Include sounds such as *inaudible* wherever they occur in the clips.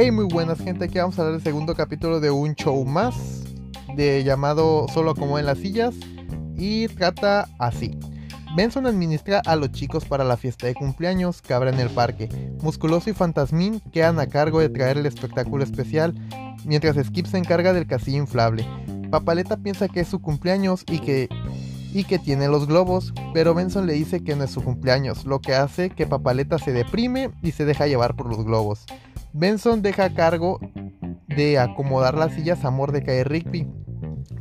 Hey, muy buenas gente, aquí vamos a hablar del segundo capítulo de un show más de llamado Solo como en las sillas y trata así. Benson administra a los chicos para la fiesta de cumpleaños que habrá en el parque. Musculoso y Fantasmín quedan a cargo de traer el espectáculo especial, mientras Skip se encarga del castillo inflable. Papaleta piensa que es su cumpleaños y que y que tiene los globos, pero Benson le dice que no es su cumpleaños, lo que hace que Papaleta se deprime y se deja llevar por los globos. Benson deja a cargo de acomodar las sillas a Mordecai y Rigby.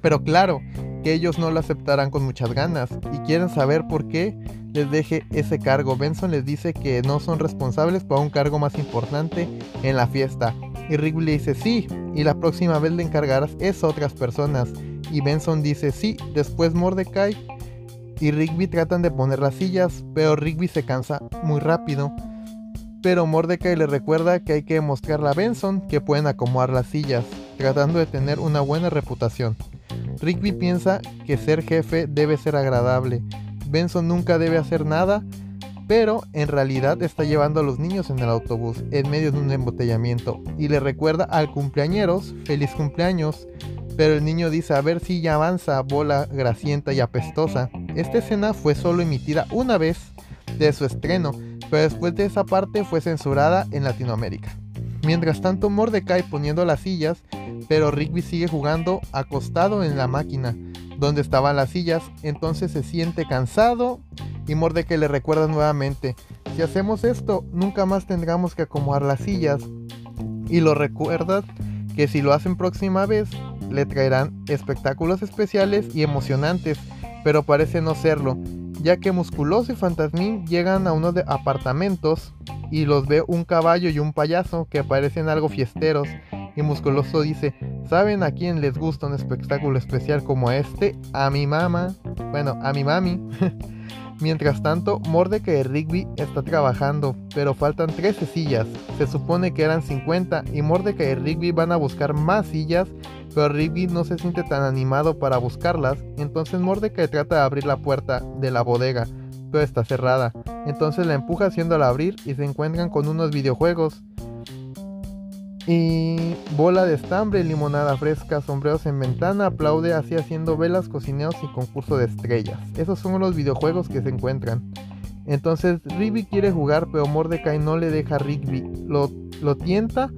Pero claro, que ellos no lo aceptarán con muchas ganas y quieren saber por qué les deje ese cargo. Benson les dice que no son responsables para un cargo más importante en la fiesta. Y Rigby le dice sí, y la próxima vez le encargarás eso a otras personas. Y Benson dice sí, después Mordecai y Rigby tratan de poner las sillas, pero Rigby se cansa muy rápido pero Mordecai le recuerda que hay que demostrarle a Benson que pueden acomodar las sillas, tratando de tener una buena reputación. Rigby piensa que ser jefe debe ser agradable. Benson nunca debe hacer nada, pero en realidad está llevando a los niños en el autobús en medio de un embotellamiento y le recuerda al cumpleañeros feliz cumpleaños. Pero el niño dice a ver si ya avanza, bola gracienta y apestosa. Esta escena fue solo emitida una vez de su estreno, pero después de esa parte fue censurada en Latinoamérica. Mientras tanto, Mordecai poniendo las sillas, pero Rigby sigue jugando acostado en la máquina donde estaban las sillas, entonces se siente cansado y Mordecai le recuerda nuevamente, si hacemos esto, nunca más tendremos que acomodar las sillas y lo recuerda que si lo hacen próxima vez, le traerán espectáculos especiales y emocionantes, pero parece no serlo, ya que Musculoso y Fantasmín llegan a unos de apartamentos y los ve un caballo y un payaso que parecen algo fiesteros. Y Musculoso dice, ¿saben a quién les gusta un espectáculo especial como este? A mi mamá. Bueno, a mi mami. *laughs* Mientras tanto, Mordecai y Rigby está trabajando, pero faltan 13 sillas. Se supone que eran 50 y Mordecai y Rigby van a buscar más sillas pero Rigby no se siente tan animado para buscarlas, entonces Mordecai trata de abrir la puerta de la bodega, pero está cerrada. Entonces la empuja haciéndola abrir y se encuentran con unos videojuegos. Y bola de estambre, limonada fresca, sombreros en ventana, aplaude así haciendo velas, cocineos y concurso de estrellas. Esos son los videojuegos que se encuentran. Entonces Rigby quiere jugar, pero Mordecai no le deja a Rigby. Lo, lo tienta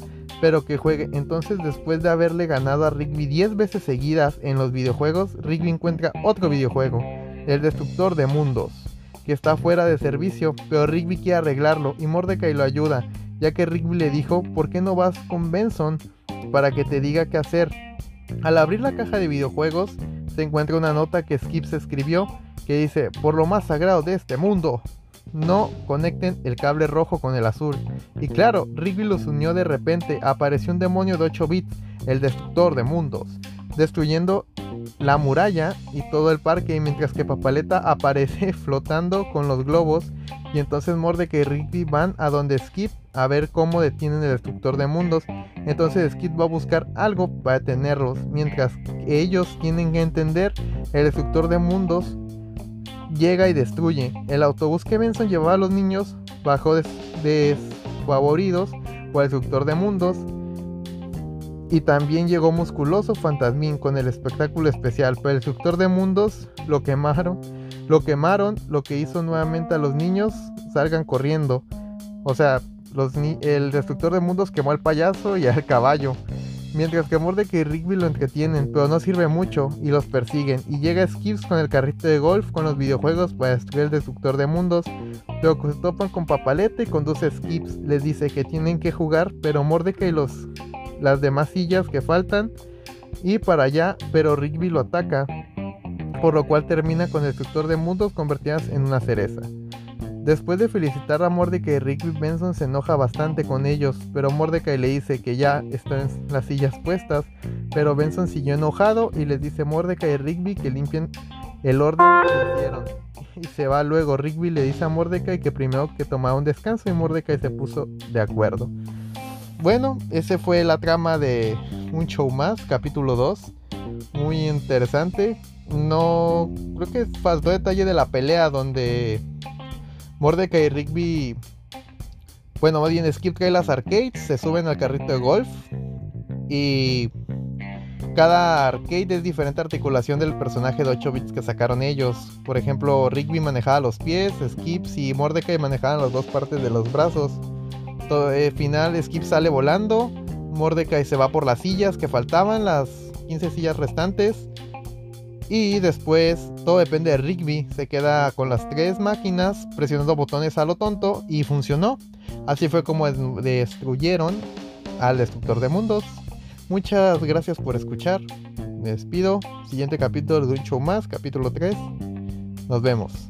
pero que juegue. Entonces, después de haberle ganado a Rigby 10 veces seguidas en los videojuegos, Rigby encuentra otro videojuego, el Destructor de Mundos, que está fuera de servicio, pero Rigby quiere arreglarlo y Mordecai lo ayuda, ya que Rigby le dijo, ¿por qué no vas con Benson para que te diga qué hacer? Al abrir la caja de videojuegos, se encuentra una nota que Skip se escribió que dice, por lo más sagrado de este mundo, no conecten el cable rojo con el azul. Y claro, Rigby los unió de repente, apareció un demonio de 8 bits, el destructor de mundos, destruyendo la muralla y todo el parque, mientras que Papaleta aparece *laughs* flotando con los globos. Y entonces Mordecai y Rigby van a donde Skip a ver cómo detienen el destructor de mundos. Entonces Skip va a buscar algo para detenerlos, mientras ellos tienen que entender el destructor de mundos llega y destruye. El autobús que Benson llevaba a los niños bajó desfavoridos el destructor de mundos. Y también llegó musculoso Fantasmín con el espectáculo especial. Pero el destructor de mundos lo quemaron. Lo quemaron, lo que hizo nuevamente a los niños salgan corriendo. O sea, los el destructor de mundos quemó al payaso y al caballo. Mientras que Mordecai y Rigby lo entretienen, pero no sirve mucho y los persiguen. Y llega Skips con el carrito de golf con los videojuegos para destruir el destructor de mundos. Pero se topan con Papaleta y conduce Skips. Les dice que tienen que jugar, pero Mordecai y los, las demás sillas que faltan. Y para allá, pero Rigby lo ataca. Por lo cual termina con el destructor de mundos convertidas en una cereza. Después de felicitar a Mordecai Rigby, Benson se enoja bastante con ellos, pero Mordecai le dice que ya están las sillas puestas, pero Benson siguió enojado y les dice a Mordecai y Rigby que limpien el orden que hicieron. Y se va luego. Rigby le dice a Mordecai que primero que tomara un descanso y Mordecai se puso de acuerdo. Bueno, ese fue la trama de un show más, capítulo 2. Muy interesante. No, creo que faltó detalle de la pelea donde Mordecai y Rigby, bueno, más bien Skip trae las arcades, se suben al carrito de golf y cada arcade es diferente articulación del personaje de 8 bits que sacaron ellos. Por ejemplo, Rigby manejaba los pies, Skips y Mordecai manejaban las dos partes de los brazos. Todo, eh, final, Skip sale volando, Mordecai se va por las sillas que faltaban, las 15 sillas restantes. Y después todo depende de Rigby. Se queda con las tres máquinas presionando botones a lo tonto y funcionó. Así fue como destruyeron al destructor de mundos. Muchas gracias por escuchar. Me despido. Siguiente capítulo de un show más, capítulo 3. Nos vemos.